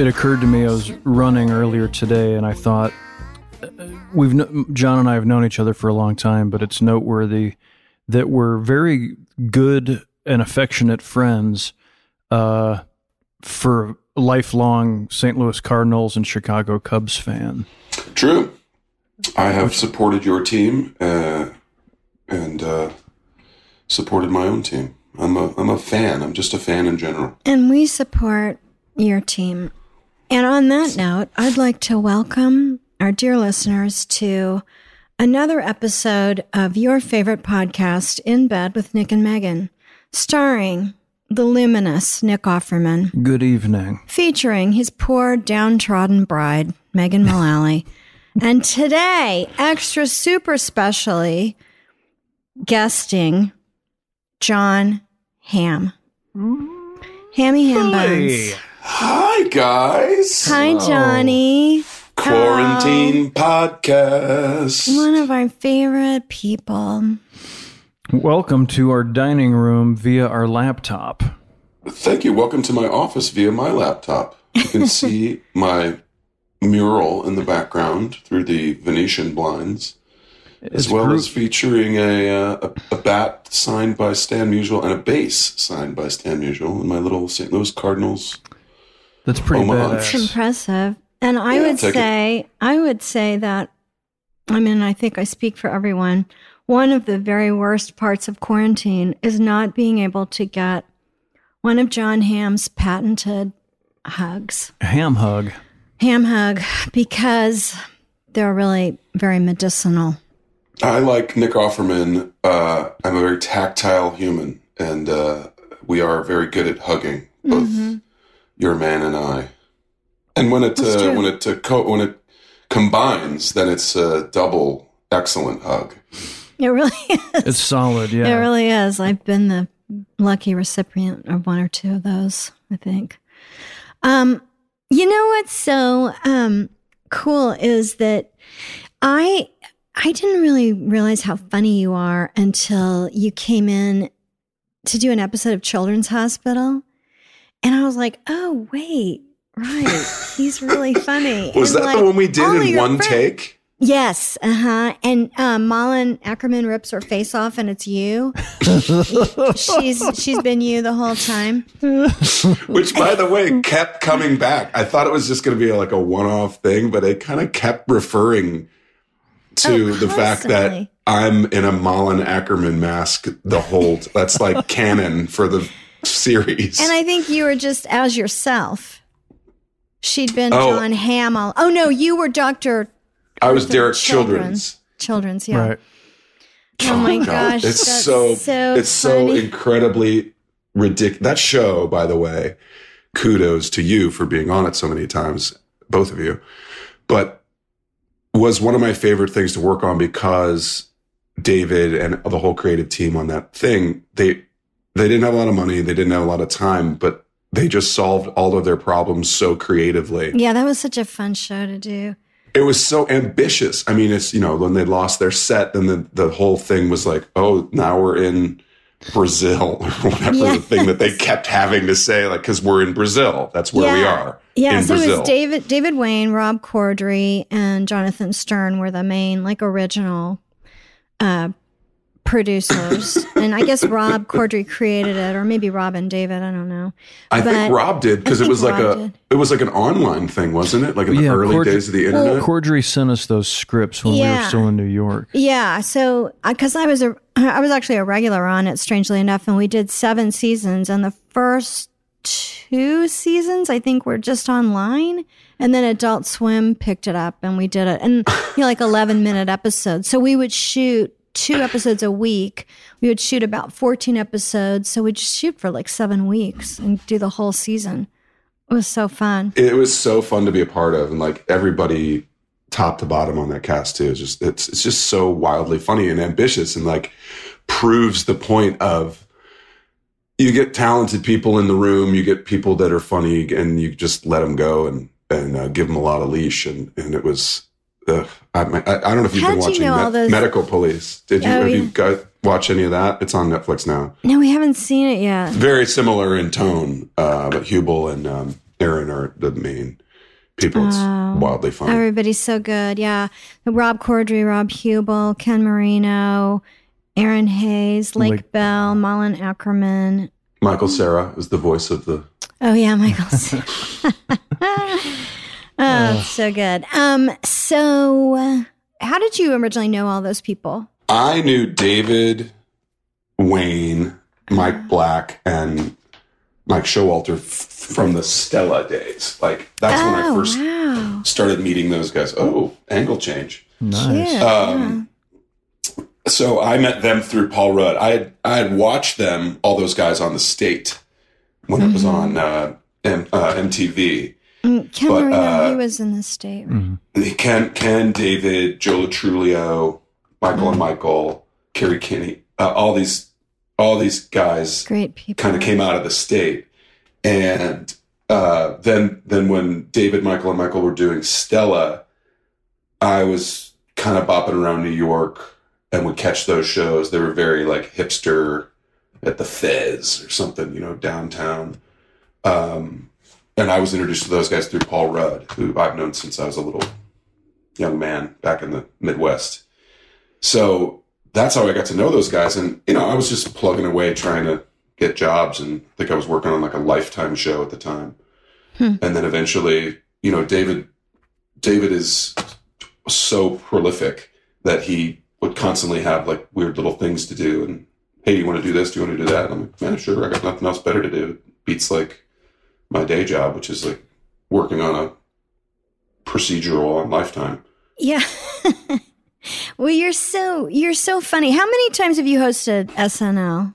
It occurred to me I was running earlier today, and I thought uh, we've John and I have known each other for a long time, but it's noteworthy that we're very good and affectionate friends uh, for lifelong St. Louis Cardinals and Chicago Cubs fan. True. I have supported your team uh, and uh, supported my own team. I'm a I'm a fan. I'm just a fan in general. And we support your team. And on that note, I'd like to welcome our dear listeners to another episode of your favorite podcast, In Bed with Nick and Megan, starring the luminous Nick Offerman, Good evening. featuring his poor downtrodden bride, Megan Mullally. and today, extra super specially, guesting Jon Hamm. Hammy Ham Bones. Hi guys. Hi, Johnny. Quarantine podcast. One of our favorite people. Welcome to our dining room via our laptop. Thank you. Welcome to my office via my laptop. You can see my mural in the background through the Venetian blinds, as It's well group- as featuring a, uh, a a bat signed by Stan Musial and a bass signed by Stan Musial, and my little St. Louis Cardinals. That's pretty Homage. It's badass. impressive. And I Yeah, would take it. say, I would say that, I mean, I think I speak for everyone. One of the very worst parts of quarantine is not being able to get one of Jon Hamm's patented hugs, Ham hug. ham hug, because they're really very medicinal. I like Nick Offerman. Uh, I'm a very tactile human, and uh, we are very good at hugging, both your man and I. And when it uh, when it uh, co- when it combines, then it's a double excellent hug. It really is. It's solid, yeah. It really is. I've been the lucky recipient of one or two of those, I think. Um, you know what's so um, cool is that I I didn't really realize how funny you are until you came in to do an episode of Children's Hospital. And I was like, oh, wait, right. He's really funny. Was And, that like, the one we did in one friends- take? Yes, uh huh. And um, Malin Akerman rips her face off, and it's you. she's she's been you the whole time. Which, by the way, kept coming back. I thought it was just going to be like a one-off thing, but it kind of kept referring to Oh, the fact that. I'm in a Malin Akerman mask the whole. That's like canon for the series. And I think you were just as yourself. She'd been Oh. John Hamill. Oh no, you were Doctor I was the Derek children. Children's. Children's. Yeah. Right. Oh my God, gosh, it's that's so, so it's so incredibly ridiculous. That show, by the way, kudos to you for being on it so many times, both of you. But was one of my favorite things to work on because David and the whole creative team on that thing, they they didn't have a lot of money, they didn't have a lot of time, but they just solved all of their problems so creatively. Yeah, that was such a fun show to do. It was so ambitious. I mean, it's you know when they lost their set, then the the whole thing was like, oh, now we're in Brazil or whatever Yes. the thing that they kept having to say, like, because we're in Brazil. That's where we are. Yeah, so Brazil. it was David David Wain, Rob Corddry, and Jonathan Stern were the main like original uh, producers, and I guess Rob Corddry created it, or maybe Rob and David. I don't know. I but- think Rob did because it was think like a did. it was like an online thing, wasn't it? Like in the Yeah, early Cord- days of the internet. Corddry sent us those scripts when we were still in New York. Yeah, so uh, because I was a I was actually a regular on it, strangely enough, and we did seven seasons, and the first two seasons I think were just online, and then Adult Swim picked it up, and we did it, and you know, like eleven minute episodes. So we would shoot two episodes a week. We would shoot about fourteen episodes, so we'd shoot for like seven weeks and do the whole season. It was so fun. it was so fun to be a part of, and like everybody, top to bottom on that cast too. It's just it's it's just so wildly funny and ambitious, and like proves the point of you get talented people in the room, you get people that are funny, and you just let them go and and uh, give them a lot of leash, and and it was. Uh, I, I I don't know if you've How been did you watching know all Med- those- Medical Police. Did you Oh, have yeah. you guys watch any of that? It's on Netflix now. No, we haven't seen it yet. very similar in tone, uh, but Huebel and um, Erinn are the main people. It's Oh. wildly funny. Everybody's so good. Yeah. Rob Corddry, Rob Huebel, Ken Marino, Erinn Hayes, Lake, Lake- Bell, Malin Akerman. Michael Cera is the voice of the. Oh, yeah, Michael's. oh, so good. Um, so uh, how did you originally know all those people? I knew David, Wain, Mike Black, and Mike Showalter f- from the Stella days. Like that's when I oh, first wow. started meeting those guys. Oh, angle change. Nice. Cute. Um, so I met them through Paul Rudd. I had I had watched them, all those guys on the state when it was on uh, M- uh, MTV. Mm, Ken but, Marino, uh, he was in the state. Mm-hmm. Ken, Ken, David, Joe Lo Truglio, Michael and Michael, Kerri Kenney, uh, all these, all these guys Great people. kind of came out of the state, and uh, then then when David, Michael, and Michael were doing Stella, I was kind of bopping around New York and would catch those shows. They were very like hipster at the Fez or something, you know, downtown. Um, and I was introduced to those guys through Paul Rudd, who I've known since I was a little young man back in the Midwest. So that's how I got to know those guys. And, you know, I was just plugging away trying to get jobs and I think I was working on like a lifetime show at the time. Hmm. And then eventually, you know, David, David is so prolific that he would constantly have like weird little things to do. And, hey, do you want to do this? Do you want to do that? And I'm like, man, sure. I got nothing else better to do. Beats like my day job, which is like working on a procedural on Lifetime. Yeah. well, you're so you're so funny. How many times have you hosted SNL?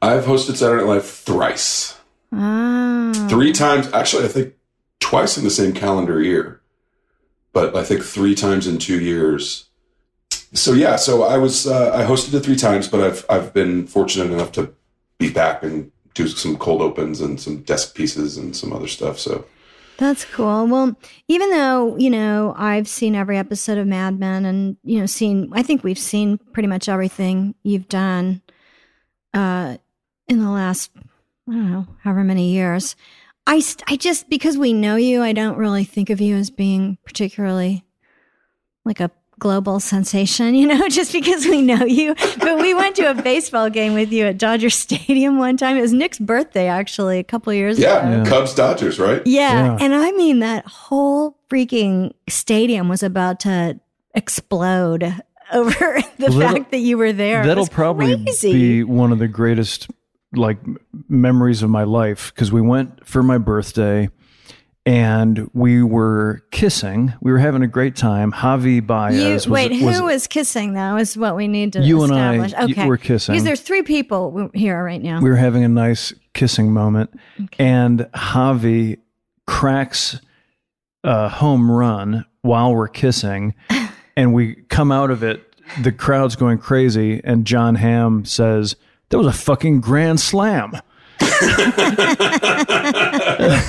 I've hosted Saturday Night Live thrice. Oh. Three times, actually, I think twice in the same calendar year, but I think three times in two years. So yeah, so I was uh, I hosted it three times, but I've I've been fortunate enough to be back and do some cold opens and some desk pieces and some other stuff. So That's cool. Well, even though, you know, I've seen every episode of Mad Men and, you know, seen, I think we've seen pretty much everything you've done uh, in the last, I don't know, however many years. I, I just, because we know you, I don't really think of you as being particularly like a global sensation, you know, just because we know you. But we went to a baseball game with you at Dodger Stadium one time. It was Nick's birthday, actually, a couple of years ago. yeah, Yeah. Cubs Dodgers, right? Yeah. Yeah. And I mean, that whole freaking stadium was about to explode over the Well, that'll- fact that you were there. That'll probably crazy. be one of the greatest like memories of my life because we went for my birthday and we were kissing. We were having a great time. Javi You, Baez was, wait, was who was kissing though? Is what we need to You and I, establish. okay, were kissing. because there's three people here right now. we were having a nice kissing moment, and Javi cracks a home run while we're kissing, and we come out of it. The crowd's going crazy, and Jon Hamm says, "That was a fucking grand slam."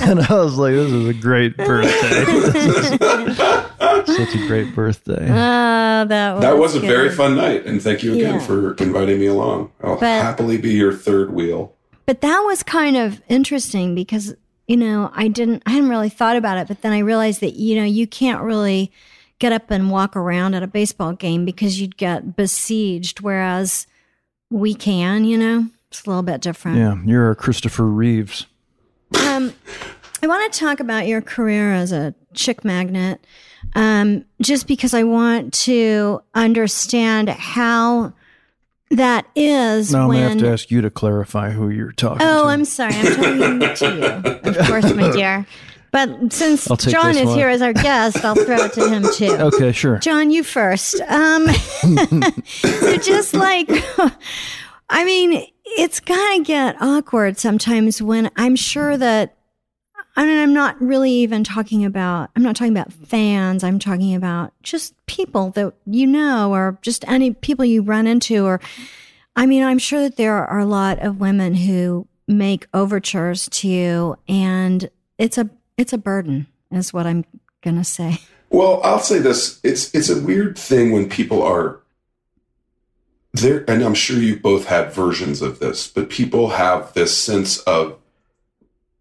and I was like, "This is a great birthday. Such a great birthday." Oh, that was that was a good. very fun night, and thank you again Yeah. for inviting me along. I'll But- happily be your third wheel. But that was kind of interesting because, you know, I didn't, I hadn't really thought about it, but then I realized that, you know, you can't really get up and walk around at a baseball game because you'd get besieged, whereas we can, you know, it's a little bit different. Yeah, you're a Christopher Reeves. Um, I want to talk about your career as a chick magnet, um, just because I want to understand how that is Now I'm when. gonna have to ask you to clarify who you're talking to. Oh, to. I'm sorry. I'm talking to you, of course, my dear. But since John is one. here as our guest, I'll throw it to him too. okay, sure. John, you first. Um, so just like, I mean, it's gonna get awkward sometimes when I'm sure that. I mean, I'm not really even talking about. I'm not talking about fans. I'm talking about just people that you know, or just any people you run into, or. I mean, I'm sure that there are a lot of women who make overtures to you, and it's a it's a burden, is what I'm gonna say. Well, I'll say this: it's it's a weird thing when people are there, and I'm sure you both had versions of this, but people have this sense of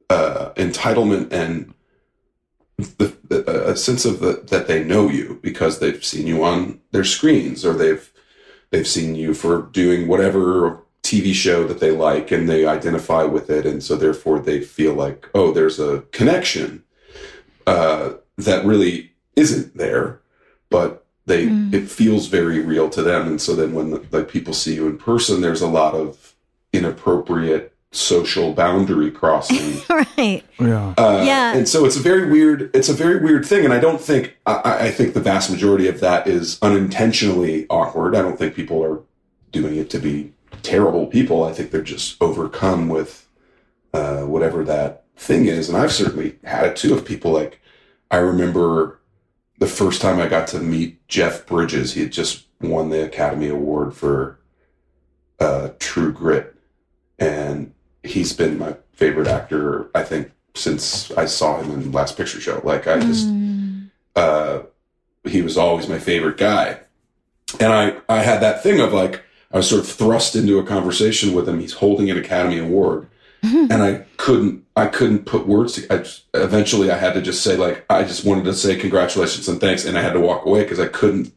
uh, entitlement and the, a sense of the, that they know you because they've seen you on their screens or they've they've seen you for doing whatever TV show that they like and they identify with it, and so therefore they feel like, oh, there's a connection uh, that really isn't there, but they Mm. it feels very real to them. And so then when like people see you in person, there's a lot of inappropriate social boundary crossing. right. Yeah. Uh, Yeah. And so it's a very weird, it's a very weird thing. And I don't think, I- I, I think the vast majority of that is unintentionally awkward. I don't think people are doing it to be terrible people. I think they're just overcome with uh, whatever that thing is. And I've certainly had it too of people like, I remember the first time I got to meet Jeff Bridges, he had just won the Academy Award for uh, True Grit. And he's been my favorite actor, I think, since I saw him in Last Picture Show. Like, I just, Mm. uh, he was always my favorite guy. And I, I had that thing of like, I was sort of thrust into a conversation with him. He's holding an Academy Award and I couldn't, I couldn't put words to, I just, eventually I had to just say like, I just wanted to say congratulations and thanks. And I had to walk away because I couldn't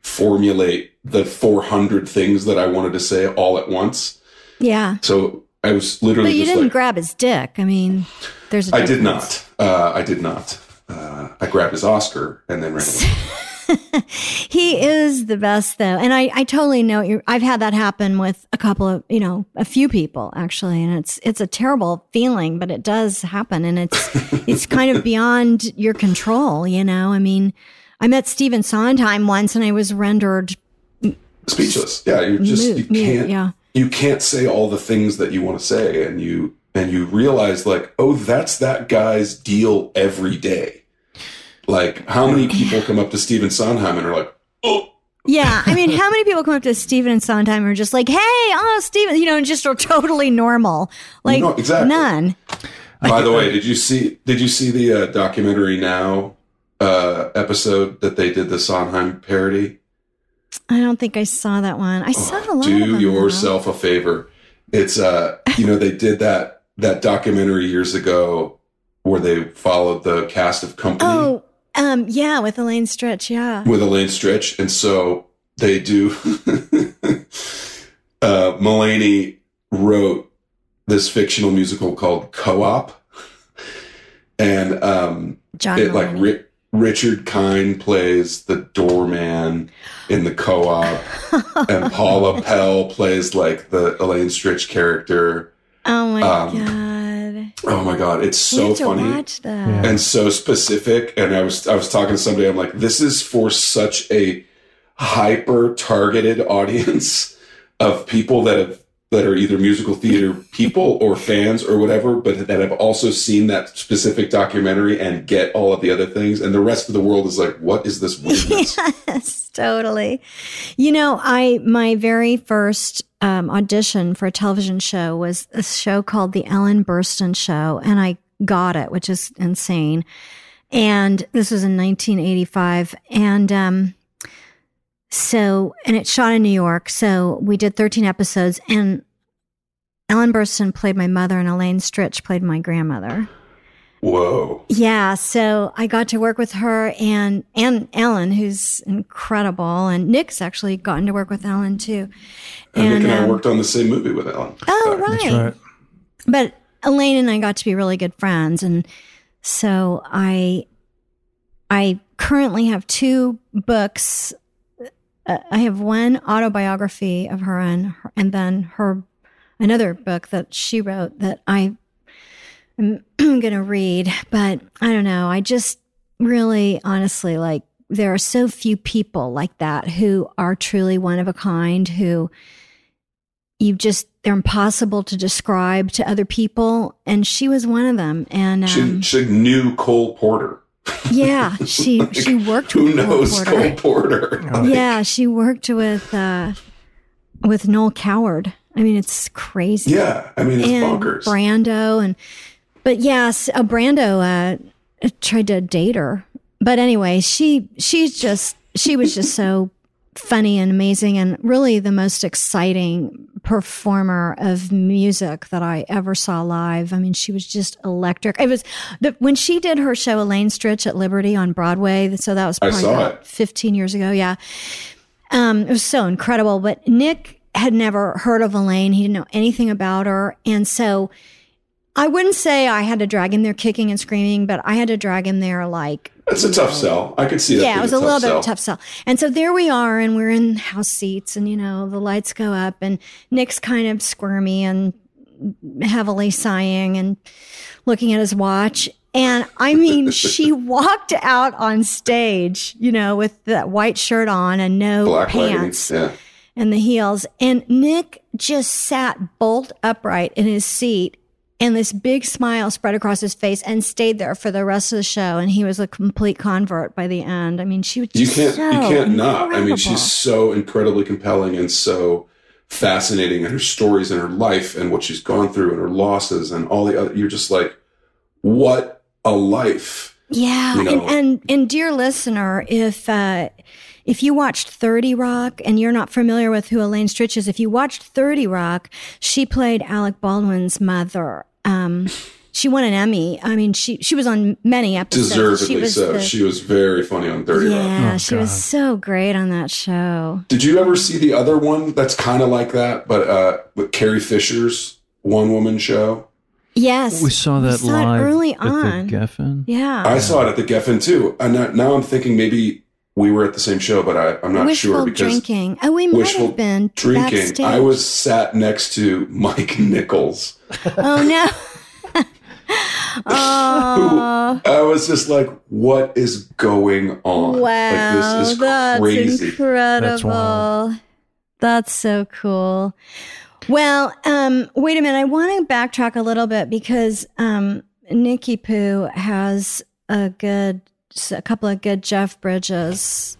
formulate the 400 things that I wanted to say all at once. Yeah. So I was literally But you didn't like, grab his dick. I mean, there's a I did not. Uh, I did not. Uh, I grabbed his Oscar and then ran away. He is the best though. And I, I totally know you I've had that happen with a couple of, you know, a few people actually. And it's, it's a terrible feeling, but it does happen. And it's, it's kind of beyond your control, you know? I mean, I met Stephen Sondheim once and I was rendered speechless. Yeah, you're just Mute- you can't yeah. you can't say all the things that you want to say, and you and you realize like, oh, that's that guy's deal every day. Like, how many people come up to Stephen Sondheim and are like, oh, Yeah, I mean, how many people come up to Steven and Sondheim and are just like, "Hey, oh, Steven," you know, and just are totally normal, like No, exactly. none. by the way, did you see did you see the uh, documentary now uh, episode that they did the Sondheim parody? I don't think I saw that one. I saw a lot. of do yourself a favor. It's uh, you know, they did that that documentary years ago where they followed the cast of Company. Oh, um, yeah, with Elaine Stritch. Yeah. with Elaine Stritch, and so they do. uh, Mulaney wrote this fictional musical called Co-op, and um, John. it like Ri- Richard Kind plays the doorman in the Co-op, and Paula Pell plays like the Elaine Stritch character. oh my um, god. Oh my god, it's so need to funny watch that. Yeah. and so specific. And I was I was talking to somebody. I'm like, this is for such a hyper targeted audience of people that have that are either musical theater people or fans or whatever, but that have also seen that specific documentary and get all of the other things. And the rest of the world is like, what is this weirdness? Yes, totally. You know, I my very first um, audition for a television show was a show called The Ellen Burstyn Show, and I got it, which is insane. And this was in 1985. And um, so, and it shot in New York. So we did 13 episodes, and Ellen Burstyn played my mother, and Elaine Stritch played my grandmother. Whoa. Yeah, so I got to work with her and and Ellen, who's incredible, and Nick's actually gotten to work with Ellen too. And, Nick and I um, worked on the same movie with Ellen. Oh, right. Right. But Elaine and I got to be really good friends, and so I I currently have two books. Uh, I have one autobiography of her and and then her another book that she wrote that I am going to read. But I don't know. I just really, honestly, like there are so few people like that who are truly one of a kind who you just they're impossible to describe to other people and she was one of them and um, She, she knew Cole Porter. yeah she she worked Who with Cole knows Porter. Cole Porter? yeah she worked with uh with Noel Coward I mean it's crazy Yeah, I mean it's and bonkers. Brando and but yes, uh, Brando uh, tried to date her. But anyway, she she's just she was just so funny and amazing and really the most exciting performer of music that I ever saw live. I mean, she was just electric. It was the, when she did her show Elaine Stritch at Liberty on Broadway. So that was I probably saw it. 15 years ago. Yeah. Um, it was so incredible. But Nick had never heard of Elaine. He didn't know anything about her. And so I wouldn't say I had to drag him there kicking and screaming, but I had to drag him there like It's a tough sell. I could see that. yeah, it was a little bit sell. of a tough sell. And so there we are, and we're in house seats, and you know the lights go up, and Nick's kind of squirmy and heavily sighing and looking at his watch. And I mean, she walked out on stage, you know, with that white shirt on and no Black pants. Yeah. and the heels. And Nick just sat bolt upright in his seat and this big smile spread across his face and stayed there for the rest of the show. And he was a complete convert by the end. I mean, she was You can't. so you can't not. I mean, she's so incredibly compelling and so fascinating, and her stories and her life and what she's gone through and her losses and all the other. You're just like, what a life. Yeah, you and, and and dear listener, if uh, if you watched Thirty Rock and you're not familiar with who Elaine Stritch is, if you watched Thirty Rock, she played Alec Baldwin's mother. Um, she won an Emmy. I mean, she she was on many episodes. Deservedly she was so. the- she was very funny on Dirty Rock. yeah, Oh, she was so great on that show. Did you ever see the other one that's kind of like that, but uh, with Carrie Fisher's one woman show? Yes, We saw that saw it live early at on. the Geffen. yeah, I saw it at the Geffen too, and now- now I'm thinking maybe we were at the same show, but I, I'm not wishful sure because drinking. Oh, we might have been drinking. backstage. I was sat next to Mike Nichols. Oh no. oh. I was just like, "What is going on? Wow, like this is that's crazy." incredible. That's. That's so cool. Well, um, wait a minute. I want to backtrack a little bit because um, Nikki Poo has a good, a couple of good Jeff Bridges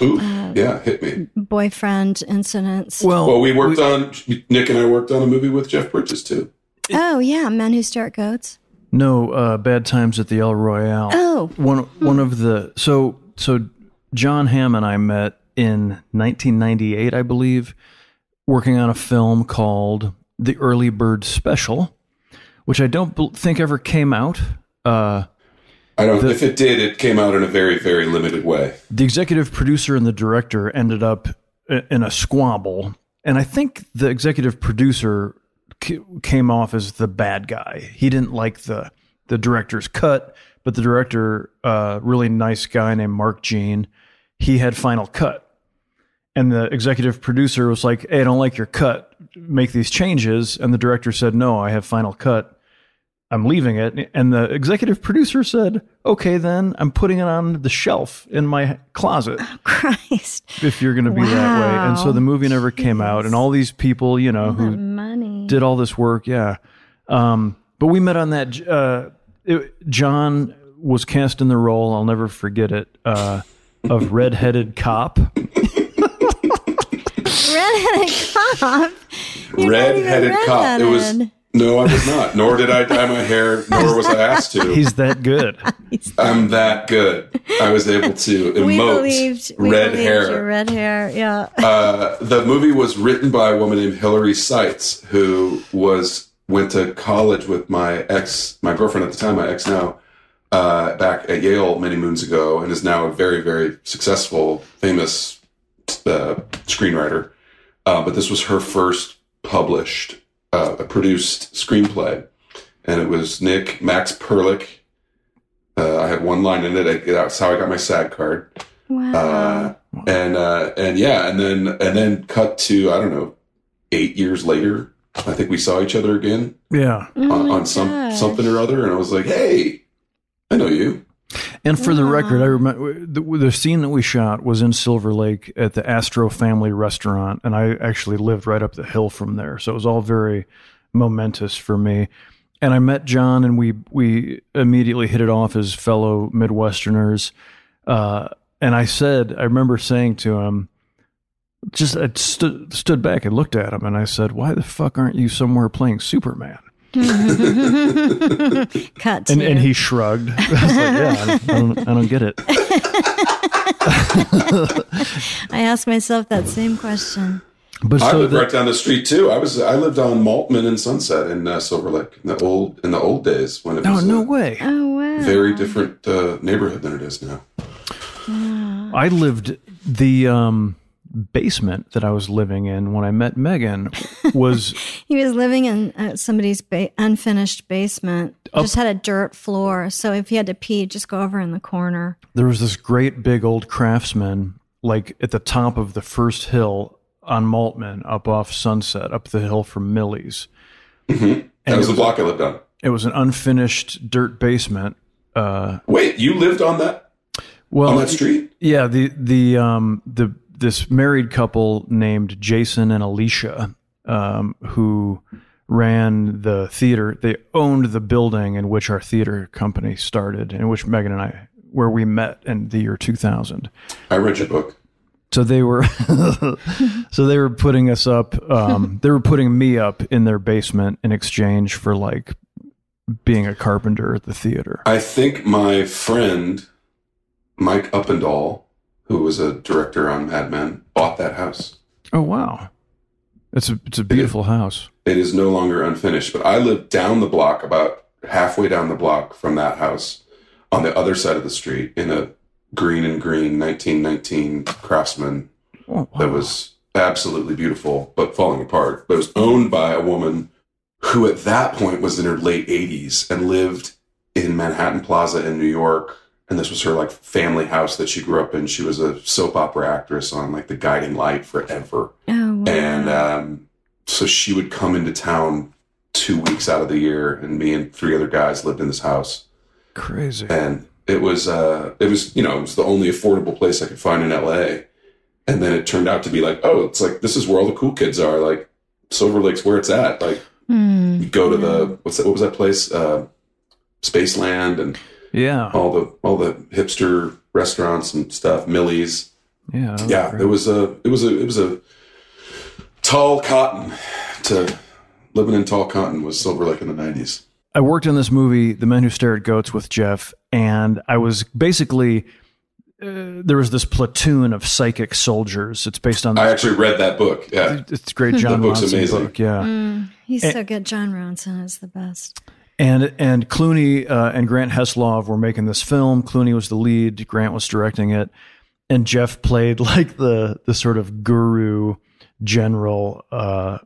Ooh, uh, yeah, hit me. boyfriend incidents. Well, Well, we worked on Nick and I worked on a movie with Jeff Bridges too. oh yeah, Men Who Stare at Goats. no, uh, bad times at the El Royale. Oh, one one of the so so Jon Hamm and I met in 1998, I believe, working on a film called The Early Bird Special, which I don't bel- think ever came out. Uh, I don't. if it did, it came out in a very, very limited way. the executive producer and the director ended up in a squabble, and I think the executive producer came off as the bad guy. He didn't like the the director's cut, but the director, uh, really nice guy named Mark Jean, he had final cut. And the executive producer was like, "Hey, I don't like your cut. Make these changes." And the director said, "No, I have final cut. I'm leaving it." And the executive producer said, "Okay, then I'm putting it on the shelf in my closet Christ. if you're going to be that way." And so the movie never came out, and all these people, you know, who Money. did all this work. Yeah. Um, but we met on that. Uh, it, John was cast in the role. I'll never forget it. Uh, of redheaded cop. Redheaded cop. You're not even red-headed cop. It was redheaded. No, I was not. Nor did I dye my hair. Nor was I asked to. He's that good. I'm that good. I was able to we emote believed we red believed hair. your red hair. Yeah. uh, the movie was written by a woman named Hillary Seitz, who was went to college with my ex, my girlfriend at the time, my ex now, uh, back at Yale many moons ago, and is now a very, very successful, famous uh, screenwriter. Uh, but this was her first published, uh, a produced screenplay, and it was Nick Max Perlich. Uh, I had one line in it. I, that's how I got my SAG card Wow. uh, and uh, and yeah, and then and then cut to I don't know, eight years later. I think we saw each other again Yeah. Oh on, my on some gosh. something or other, and I was like, "Hey, I know you." And for the record, I remember the, the scene that we shot was in Silver Lake at the Astro Family Restaurant, and I actually lived right up the hill from there, so it was all very momentous for me. And I met John, and we we immediately hit it off as fellow Midwesterners. Uh, and I said, I remember saying to him, just I stood stood back and looked at him, and I said, "Why the fuck aren't you somewhere playing Superman?" Cut to And and he shrugged. I was like, "Yeah, I don't, I don't, get it." I asked myself that same question. But I so lived the- right down the street too. I was I lived on Maltman and Sunset in uh, Silver Lake in the old in the old days when it Oh was no a way! Oh wow. very different uh, neighborhood than it is now. I lived the um, basement that I was living in when I met Megan was He was living in uh, somebody's ba- unfinished basement. Up- Just had a dirt floor, so if he had to pee, just go over in the corner. there was this great big old craftsman like at the top of the first hill on Maltman up off Sunset up the hill from Millie's. That was the block I lived on. It was an unfinished dirt basement. Uh, Wait, you lived on that well, on that street? Yeah, the the um the this married couple named Jason and Alicia, um, who ran the theater. They owned the building in which our theater company started, in which Megan and I, where we met in the year two thousand. I read your book. So they were, so they were putting us up. Um, they were putting me up in their basement in exchange for like being a carpenter at the theater. I think my friend Mike Uppendahl, who was a director on Mad Men, bought that house. Oh wow, it's a it's a beautiful house. It is no longer unfinished, but I live down the block, about halfway down the block from that house, on the other side of the street, in a green and green 1919 Craftsman Oh, that was absolutely beautiful, but falling apart. But it was owned by a woman who, at that point, was in her late 80s and lived in Manhattan Plaza in New York. And this was her like family house that she grew up in. She was a soap opera actress on like The Guiding Light forever. Oh wow. And um, so she would come into town two weeks out of the year, and me and three other guys lived in this house. crazy. And it was, uh, it was, you know, it was the only affordable place I could find in LA. And then it turned out to be like, oh, it's like this is where all the cool kids are. Like Silver Lake's where it's at. Like Hmm. you go to the what's that? What was that place? Uh, Spaceland and Yeah, all the all the hipster restaurants and stuff. Millie's. yeah, Yeah, great. it was a it was a it was a tall cotton to living in tall cotton was Silver Lake in the nineties. I worked in this movie, The Men Who Stare at Goats, with Jeff, and I was basically uh, there was this platoon of psychic soldiers. It's based on I actually read that book. Yeah, it's great John the book's Ronson amazing. book. Yeah, Hmm. He's And- so good. Jon Ronson is the best. And and Clooney uh, and Grant Heslov were making this film. Clooney was the lead. Grant was directing it, and Jeff played like the the sort of guru general uh,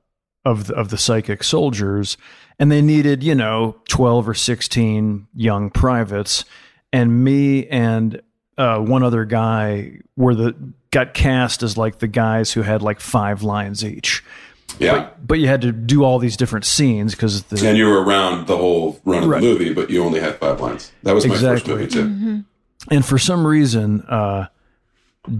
of the, of the psychic soldiers, and they needed you know twelve or sixteen young privates, and me and uh, one other guy were the got cast as like the guys who had like five lines each. Yeah. But you had to do all these different scenes because the And you were around the whole run of Right. the movie, but you only had five lines. That was my first movie too. And for some reason, uh,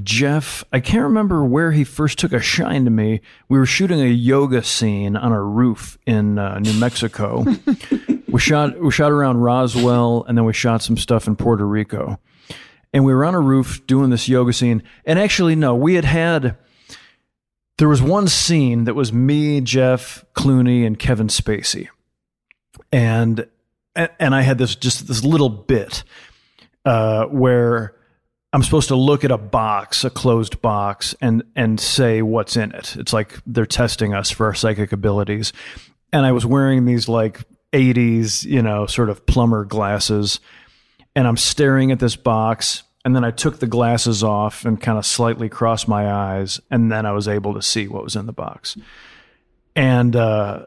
Jeff, I can't remember where he first took a shine to me. We were shooting a yoga scene on a roof in uh, New Mexico. we shot we shot around Roswell, and then we shot some stuff in Puerto Rico. And we were on a roof doing this yoga scene. And actually, no, we had had there was one scene that was me, Jeff Clooney, and Kevin Spacey, and and I had this just this little bit uh, where I'm supposed to look at a box, a closed box, and and say what's in it. It's like they're testing us for our psychic abilities. And I was wearing these like 80s, you know, sort of plumber glasses, and I'm staring at this box. And then I took the glasses off and kind of slightly crossed my eyes, and then I was able to see what was in the box. And uh,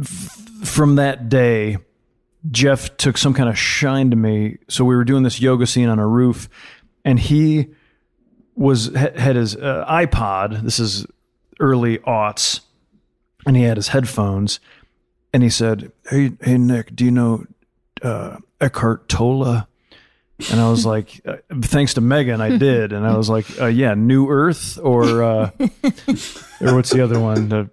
f- from that day, Jeff took some kind of shine to me. So we were doing this yoga scene on a roof, and he was had his uh, iPod. This is early aughts, and he had his headphones, and he said, "Hey, hey, Nick, do you know uh, Eckhart Tolle?" And I was like, uh, "Thanks to Megan, I did." And I was like, uh, "Yeah, New Earth or uh, or what's the other one? Uh,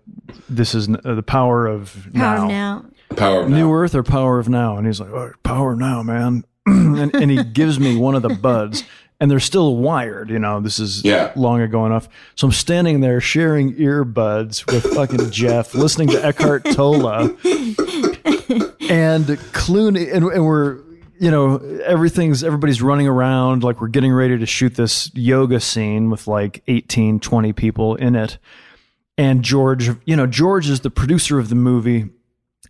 this is uh, the power of Power now. Power of New Now. Earth or Power of Now? And he's like, oh, Power Now, man. and, and he gives me one of the buds, and they're still wired. You know, this is Yeah. long ago enough. So I'm standing there sharing earbuds with fucking Jeff, listening to Eckhart Tolle and Clooney, and, and we're. You know, everything's everybody's running around like we're getting ready to shoot this yoga scene with like 18, 20 people in it. And George, you know, George is the producer of the movie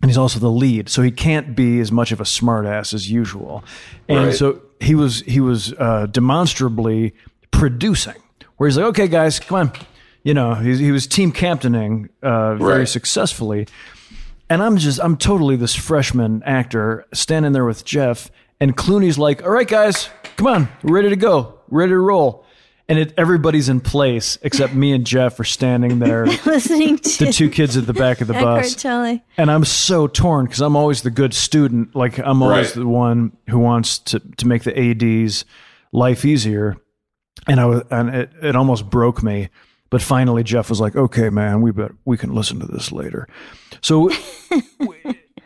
and he's also the lead, so he can't be as much of a smartass as usual. And Right. so he was he was uh, demonstrably producing, where he's like, "Okay, guys, come on," you know, he, he was team captaining uh, very Right. successfully. And I'm just I'm totally this freshman actor standing there with Jeff, and Clooney's like, "All right, guys, come on, we're ready to go, ready to roll." And it, everybody's in place except me and Jeff are standing there, Listening to the two kids at the back of the bus. Tolle. And I'm so torn because I'm always the good student. Like I'm always Right. the one who wants to to make the ads life easier. And I was, and it, it almost broke me. But finally, Jeff was like, "Okay, man, we bet we can listen to this later." So we-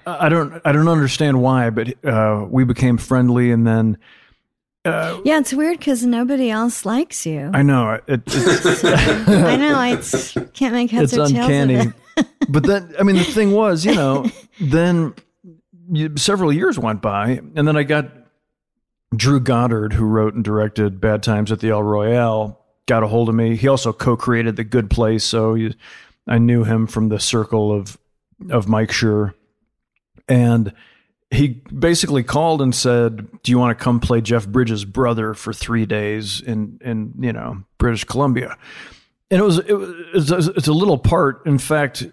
I don't I don't understand why, but uh, we became friendly, and then Yeah, it's weird because nobody else likes you. I know it, it's I know. I can't make heads it's or tails uncanny. of it. but then, I mean, the thing was, you know, then you, several years went by, and then I got Drew Goddard, who wrote and directed Bad Times at the El Royale, got a hold of me. He also co-created The Good Place, so you, I knew him from the circle of of Mike Schur, and he basically called and said, "Do you want to come play Jeff Bridges' brother for three days in in you know British Columbia?" And it was it was it's a, it's a little part. In fact,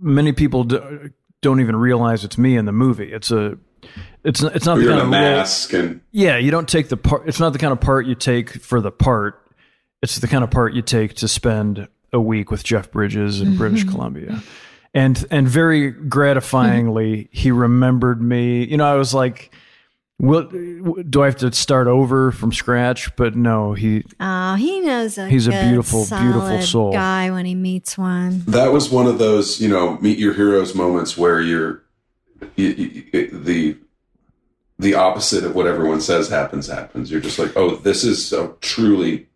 many people do, don't even realize it's me in the movie. It's a it's it's not the You're in kind a of role- mask and yeah, you don't take the part. It's not the kind of part you take for the part. It's the kind of part you take to spend a week with Jeff Bridges in mm-hmm. British Columbia, and and very gratifyingly, mm-hmm. he remembered me. You know, I was like, "Will do I have to start over from scratch?" But no, he Oh, he knows a He's a good, beautiful, beautiful solid soul. guy when he meets one. that was one of those you know meet your heroes moments where you're you, you, the the opposite of what everyone says happens happens you're just like oh this is a truly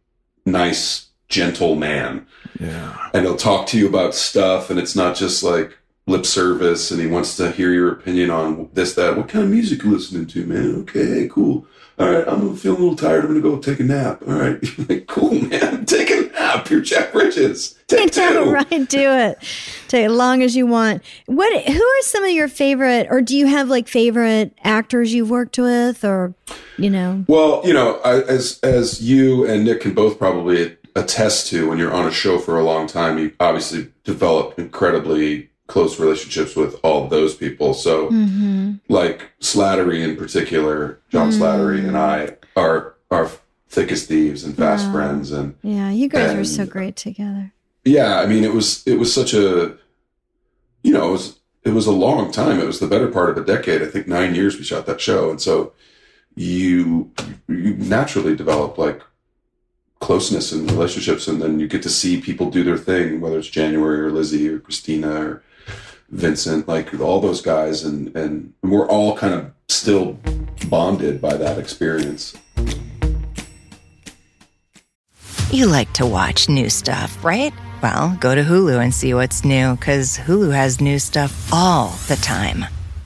nice gentle man yeah. and he'll talk to you about stuff and it's not just like lip service and he wants to hear your opinion on this that what kind of music you listening to man okay cool all right i'm feeling a little tired i'm gonna go take a nap all right like cool man take a nap you're jeff bridges take Yeah, two right. Do it. Take as long as you want. What? Who are some of your favorite, or do you have like favorite actors you've worked with, or you know? Well, you know, I- as as you and Nick can both probably attest to, when you're on a show for a long time, you obviously develop incredibly close relationships with all those people. So, Mm-hmm. like Slattery in particular, John Slattery and I are are thick as thieves and fast Wow. friends, and Yeah, you guys were so great together. yeah, I mean, it was it was such a, you know, it was it was a long time. It was the better part of a decade. I think nine years we shot that show, and so you you naturally develop like closeness and relationships, and then you get to see people do their thing, whether it's January or Lizzie or Christina or Vincent, like all those guys, and and we're all kind of still bonded by that experience. You like to watch new stuff, right? Well, go to Hulu and see what's new, because Hulu has new stuff all the time.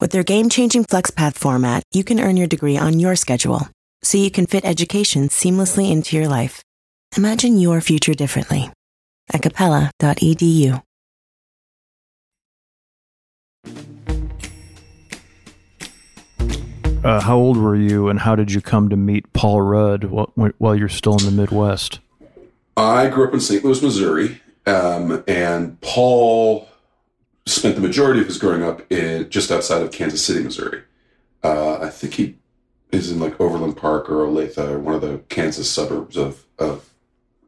With their game changing FlexPath format, you can earn your degree on your schedule, so you can fit education seamlessly into your life. Imagine your future differently at capella.edu. Uh, how old were you, and how did you come to meet Paul Rudd while, while you're still in the Midwest? I grew up in St. Louis, Missouri, um, and Paul spent the majority of his growing up in just outside of Kansas City, Missouri. Uh, I think he is in like Overland Park or Olathe or one of the Kansas suburbs of of,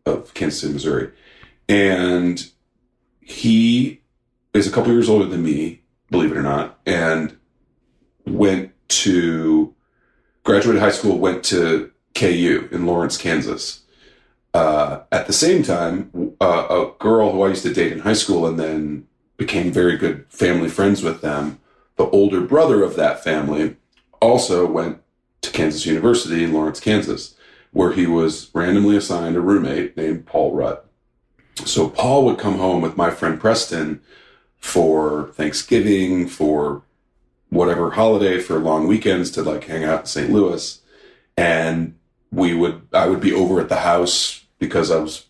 of Kansas City, Missouri, and he is a couple years older than me, believe it or not, and went to graduated high school, went to KU in Lawrence, Kansas. Uh, at the same time, uh, a girl who I used to date in high school and then became very good family friends with them. The older brother of that family also went to Kansas University in Lawrence, Kansas, where he was randomly assigned a roommate named Paul Rudd. So Paul would come home with my friend Preston for Thanksgiving, for whatever holiday, for long weekends to like hang out in St. Louis. And we would, I would be over at the house because I was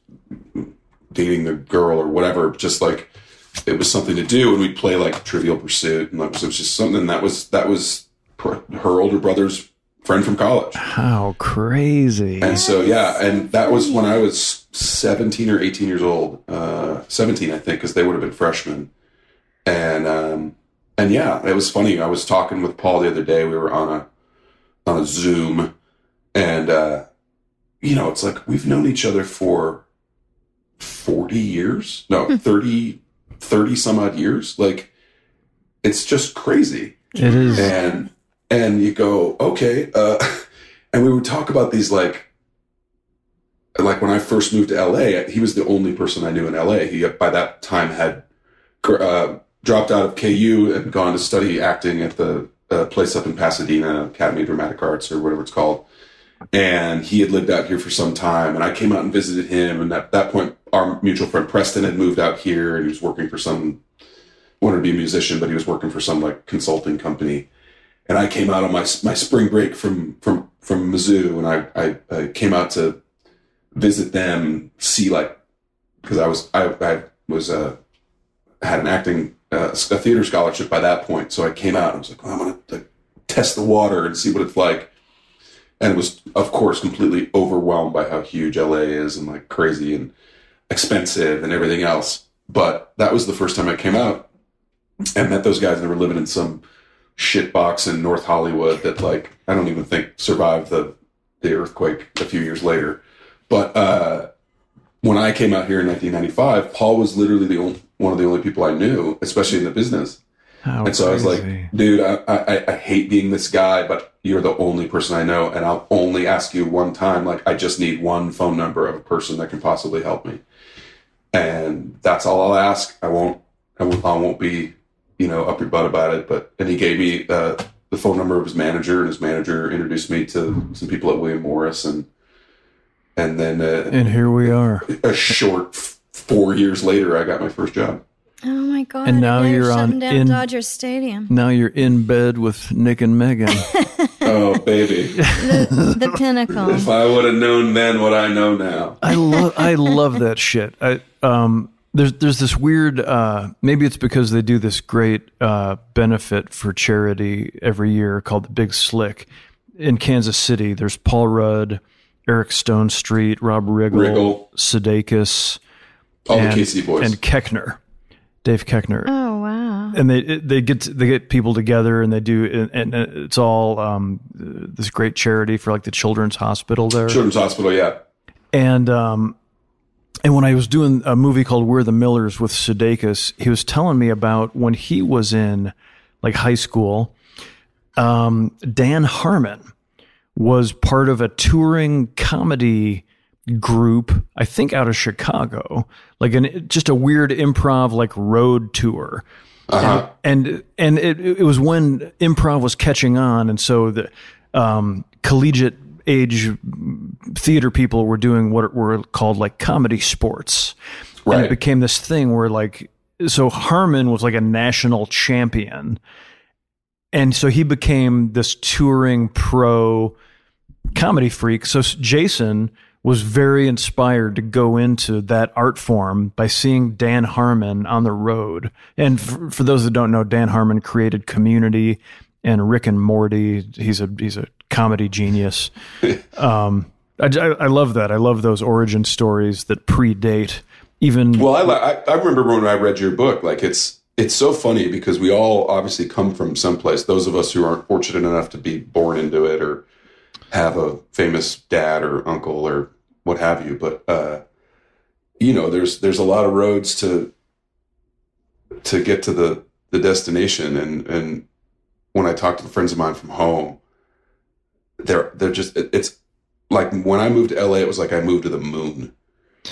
dating the girl or whatever, just like it was something to do. And we'd play like Trivial Pursuit. And it was, it was just something that was, that was her older brother's friend from college. How crazy! And so, yeah, and that was when I was 17 or 18 years old, uh, 17, I think, because they would have been freshmen. And, um, and yeah, it was funny. I was talking with Paul the other day. We were on a, on a Zoom and, uh, you know, it's like we've known each other for 40 years. No, 30, 30 some odd years. Like it's just crazy. It is. And, and you go, okay. Uh, and we would talk about these like, like when I first moved to LA, he was the only person I knew in LA. He by that time had uh, dropped out of KU and gone to study acting at the uh, place up in Pasadena, Academy of Dramatic Arts or whatever it's called. And he had lived out here for some time, and I came out and visited him. And at that point, our mutual friend Preston had moved out here, and he was working for some wanted to be a musician, but he was working for some like consulting company. And I came out on my my spring break from from from Mizzou, and I I, I came out to visit them, see like because I was I, I was uh, had an acting uh, a theater scholarship by that point, so I came out and I was like, oh, I'm gonna like, test the water and see what it's like. And was, of course, completely overwhelmed by how huge LA is and like crazy and expensive and everything else. But that was the first time I came out and met those guys that were living in some shit box in North Hollywood that like I don't even think survived the the earthquake a few years later. But uh, when I came out here in 1995, Paul was literally the only, one of the only people I knew, especially in the business. How and so I was like, dude, I, I, I hate being this guy, but you're the only person I know, and I'll only ask you one time. Like, I just need one phone number of a person that can possibly help me, and that's all I'll ask. I won't, I won't, I won't be, you know, up your butt about it. But and he gave me uh, the phone number of his manager, and his manager introduced me to some people at William Morris, and and then uh, and here we are. a short four years later, I got my first job. Oh my God. And now they're you're on down in- Dodger Stadium. Now you're in bed with Nick and Megan. Oh, baby. The, the pinnacle. if I would have known then what I know now. I love I love that shit. I um there's there's this weird uh maybe it's because they do this great uh benefit for charity every year called the Big Slick in Kansas City. There's Paul Rudd, Eric Stonestreet, Rob Riggle, Riggle. Sudeikis, All and, the KC boys. and Koechner, Dave Koechner. Oh, wow. and they they get they get people together and they do and, and it's all um, this great charity for like the children's hospital there Children's Hospital, yeah. and um And when I was doing a movie called We're the Millers with Sudeikis, he was telling me about when he was in like high school. Um, Dan Harmon was part of a touring comedy group, I think out of Chicago, like an just a weird improv like road tour. Uh-huh. And and it, it was when improv was catching on, and so the um, collegiate age theater people were doing what were called like comedy sports, and it became this thing where like so Harmon was like a national champion, and so he became this touring pro comedy freak. So Jason was very inspired to go into that art form by seeing Dan Harmon on the road. And for, for those that don't know, Dan Harmon created Community and Rick and Morty. He's a he's a comedy genius. um, I, I, love that. I love those origin stories that predate even. Well, I, I I remember when I read your book. Like it's it's so funny because we all obviously come from someplace. Those of us who aren't fortunate enough to be born into it or have a famous dad or uncle or what have you. But uh, you know, there's there's a lot of roads to to get to the the destination. And and when I talk to the friends of mine from home, they're they're just it- it's like when I moved to LA, it was like I moved to the moon.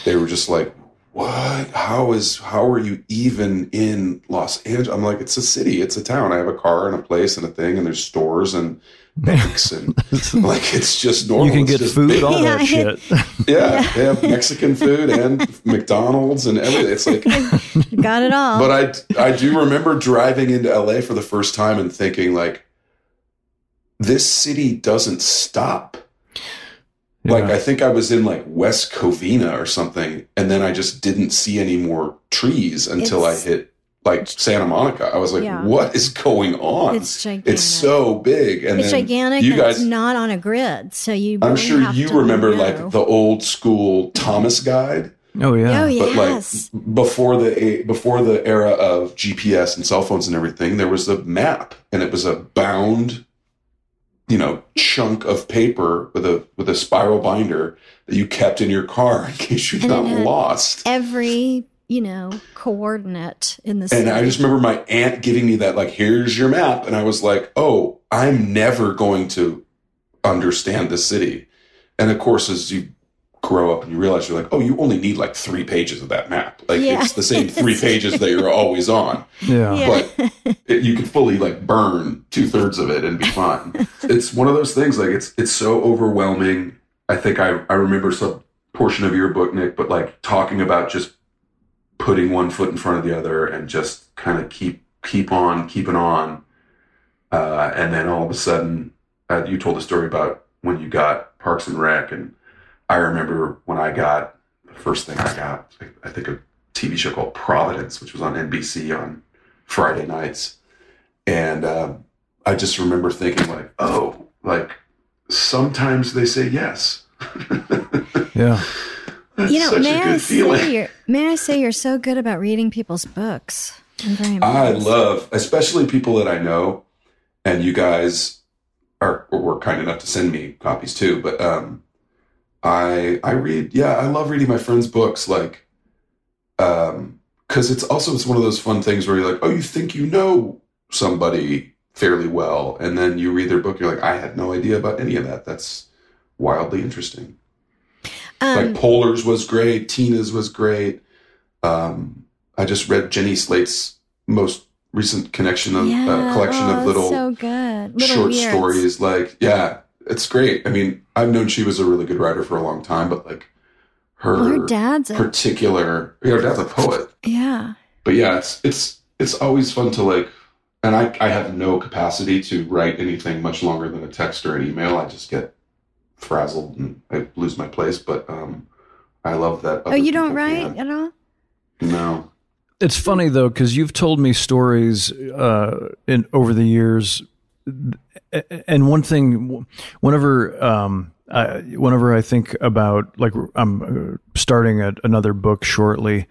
They were just like, what? How is how are you even in Los Angeles? I'm like, it's a city, it's a town. I have a car and a place and a thing, and there's stores and banks and like it's just normal. you can It's get food, big. all that Yeah. shit. Yeah, they have Mexican food and McDonald's and everything. It's like, Got it all. but I I do remember driving into LA for the first time and thinking like, this city doesn't stop. Like I think I was in like West Covina or something, and then I just didn't see any more trees until It's- I hit like Santa Monica. I was like, Yeah. "What is going on?" It's gigantic. It's so big, and it's then gigantic. You and guys, it's not on a grid, so you. I'm really sure have you to remember know. like the old school Thomas guide, oh yeah. Oh yes. but like before the before the era of GPS and cell phones and everything, there was a map, and it was a bound, you know, chunk of paper with a with a spiral binder that you kept in your car in case you And got it had lost. Every you know coordinate in the. City. And I just remember my aunt giving me that, like, here's your map. And I was like, oh, I'm never going to understand this city. And of course, as you grow up and you realize you're like, oh, you only need like three pages of that map. Like, Yeah. it's the same three pages that you're always on. yeah. Yeah. But it, you can fully like burn two thirds of it and be fine. it's one of those things, like, it's, it's so overwhelming. I think I, I remember some portion of your book, Nick, but like talking about just putting one foot in front of the other and just kind of keep keep on keeping on. Uh, and then all of a sudden uh, you told a story about when you got parks and rec and i remember when i got the first thing i got i think a tv show called providence which was on nbc on friday nights. And um, i just remember thinking like oh like sometimes they say yes. Yeah. That's you know, such may a I good feeling say you're may I say you're so good about reading people's books. I love, especially people that I know, and you guys are were kind enough to send me copies too. But um, I I read, yeah, I love reading my friends' books, like, um, because it's also it's one of those fun things where you're like, oh, you think you know somebody fairly well, and then you read their book, you're like, I had no idea about any of that. That's wildly interesting. Um, like Poehler's was great, Tina's was great. Um, I just read Jenny Slate's most recent connection of yeah, uh, collection oh, of little so good. Little short weirds. stories. Like, yeah, it's great. I mean, I've known she was a really good writer for a long time, but like her, Well, her dad's particular, know, her dad's a poet. yeah. But yeah, it's it's it's always fun to like. And I, I have no capacity to write anything much longer than a text or an email. I just get frazzled and I lose my place. But um, I love that. Oh, you don't write can. at all? No. It's funny though because you've told me stories uh, in over the years, and one thing, whenever um, I, whenever I think about like I'm uh, starting a, another book shortly,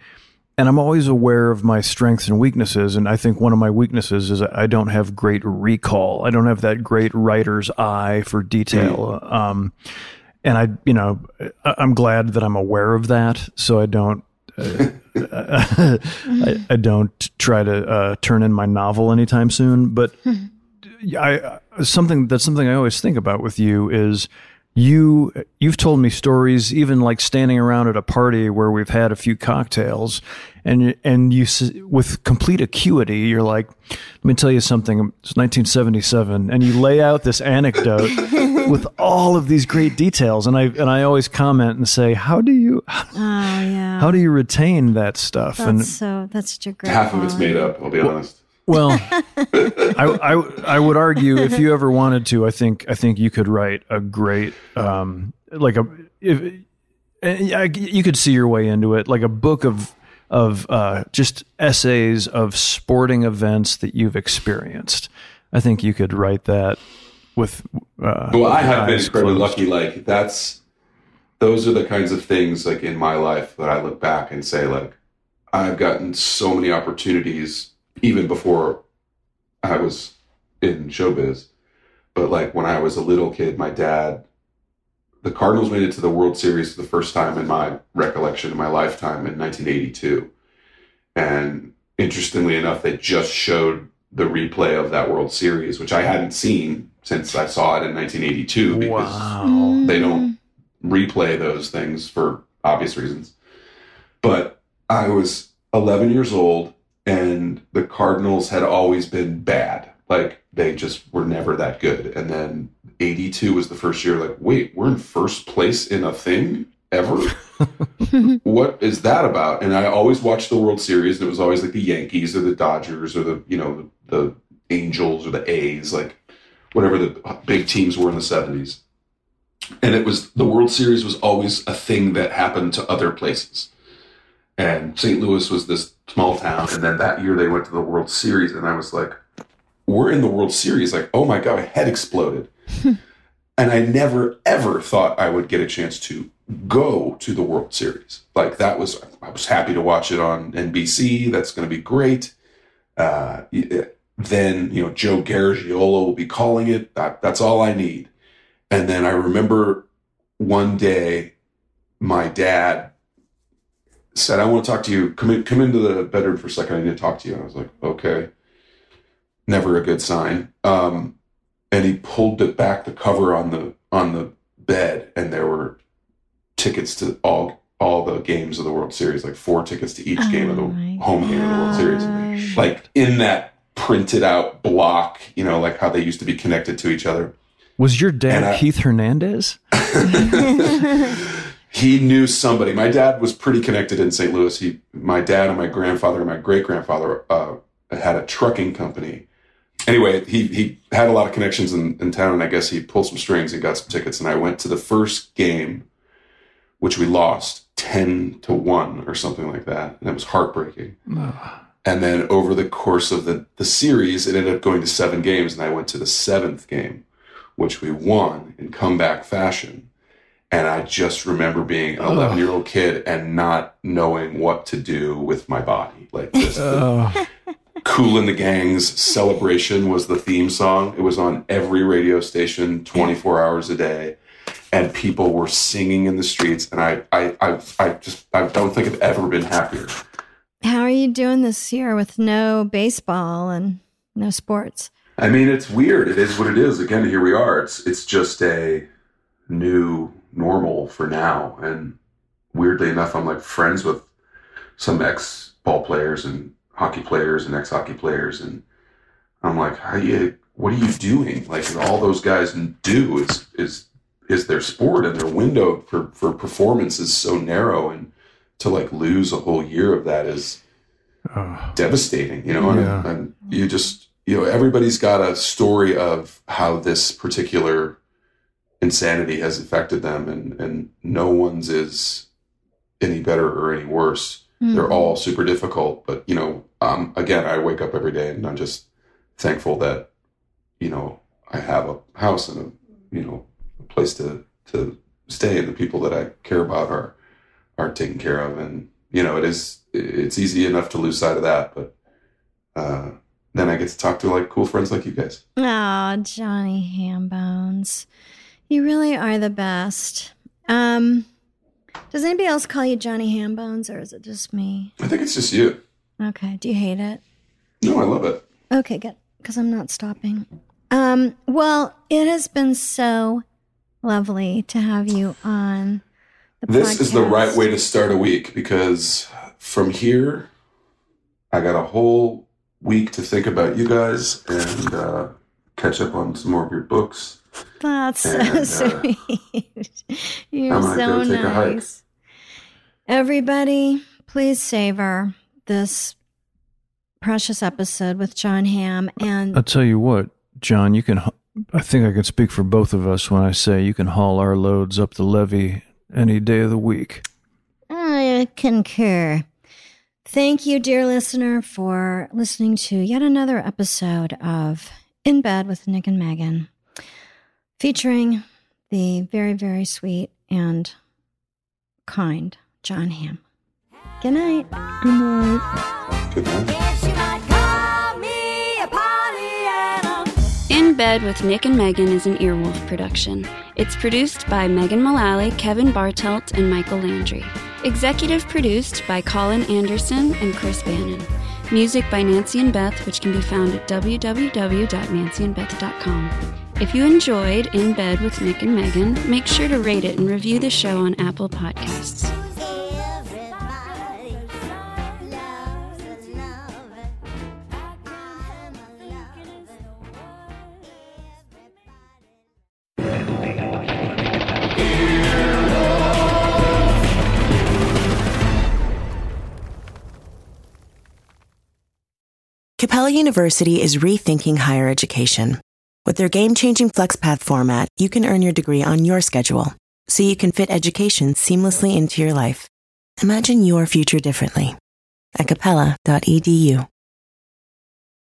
and I'm always aware of my strengths and weaknesses, and I think one of my weaknesses is I don't have great recall. I don't have that great writer's eye for detail. Um, and I, you know, I'm glad that I'm aware of that, so I don't. Uh, I, I don't try to uh, turn in my novel anytime soon, but I something that's something I always think about with you is you you've told me stories even like standing around at a party where we've had a few cocktails and and you with complete acuity you're like let me tell you something it's 1977 and you lay out this anecdote with all of these great details and I and I always comment and say how do you Oh yeah. how do you retain that stuff and so that's such a great. Half of it's made up. I'll be honest. Well, I, I I would argue if you ever wanted to, I think I think you could write a great um like a if you could see your way into it like a book of of uh, just essays of sporting events that you've experienced. I think you could write that with. Uh, Well, I have been incredibly lucky. Like that's those are the kinds of things like in my life that I look back and say like I've gotten so many opportunities even before I was in showbiz. But like when I was a little kid, my dad, the Cardinals made it to the World Series for the first time in my recollection in my lifetime in 1982. And interestingly enough, they just showed the replay of that World Series, which I hadn't seen since I saw it in 1982 because Wow. they don't replay those things for obvious reasons. But I was 11 years old, and the Cardinals had always been bad. Like they just were never that good. And then 82 was the first year, like, wait, we're in first place in a thing ever? what is that about? And I always watched the World Series, and it was always like the Yankees or the Dodgers or the, you know, the Angels or the A's, like whatever the big teams were in the 70s and it was the World Series was always a thing that happened to other places. And St. Louis was this small town, and then that year they went to the World Series, and I was like, "We're in the World Series!" Like, oh my god, my head exploded. and I never ever thought I would get a chance to go to the World Series. Like that was, I was happy to watch it on NBC. That's going to be great. Uh, then you know Joe Garagiola will be calling it. That, that's all I need. And then I remember one day my dad said, I want to talk to you. Come in, come into the bedroom for a second. I need to talk to you. And I was like, okay. Never a good sign. Um, and he pulled it back the cover on the on the bed and there were tickets to all all the games of the World Series, like four tickets to each game of the Oh my home game of the World Series like in that printed out block, you know, like how they used to be connected to each other. Was your dad And I- Keith Hernandez? he knew somebody. My dad was pretty connected in St. Louis. He, my dad and my grandfather and my great grandfather uh, had a trucking company. Anyway, he he had a lot of connections in, in town, and I guess he pulled some strings and got some tickets. And I went to the first game, which we lost ten to one or something like that, and it was heartbreaking. And then over the course of the, the series, it ended up going to seven games, and I went to the seventh game, which we won in comeback fashion. And I just remember being an 11 year old kid and not knowing what to do with my body. Like just the Kool and the Gang's celebration was the theme song. It was on every radio station 24 hours a day. And people were singing in the streets. And I, I, I, I just, I don't think I've ever been happier. How are you doing this year with no baseball and no sports? I mean, it's weird. It is what it is. Again, here we are. It's it's just a new normal for now. And weirdly enough, I'm like friends with some ex ball players and hockey players and ex hockey players, and I'm like, how you? What are you doing? Like all those guys do is is is their sport and their window for for performance is so narrow, and to like lose a whole year of that is oh. devastating, you know, and, Yeah. and you just, you know, everybody's got a story of how this particular insanity has affected them, and, and no one's is any better or any worse. They're all super difficult, but, you know, um, again, I wake up every day and I'm just thankful that, you know, I have a house and a, you know, a place to, to stay and the people that I care about are, are taken care of. And, you know, it is, it's easy enough to lose sight of that, but, uh, then I get to talk to like cool friends like you guys. Oh, Johnny Hambones. You really are the best. Um, does anybody else call you Johnny Hambones, or is it just me? I think it's just you. Okay. Do you hate it? No, I love it. Okay, good. Because I'm not stopping. Um, well, it has been so lovely to have you on the This is the right way to start a week because from here, I got a whole week to think about you guys and uh, catch up on some more of your books. That's so And, uh, sweet. You're I might so go take a hike. nice. Everybody, please savor this precious episode with Jon Hamm and I'll tell you what, John, you can. I think I can speak for both of us when I say you can haul our loads up the levee any day of the week. I concur. Thank you, dear listener, for listening to yet another episode of In Bed with Nick and Megan, featuring the very, very sweet and kind Jon Hamm. Good night. Good night. Guess you might call me a Pollyanna. In Bed with Nick and Megan is an Earwolf production. It's produced by Megan Mullally, Kevin Bartelt, and Michael Landry. Executive produced by Colin Anderson and Chris Bannon. Music by Nancy and Beth, which can be found at www.nancyandbeth.com. If you enjoyed In Bed with Nick and Megan, make sure to rate it and review the show on Apple Podcasts. Capella University is rethinking higher education. With their game changing FlexPath format, you can earn your degree on your schedule, so you can fit education seamlessly into your life. Imagine your future differently at capella.edu.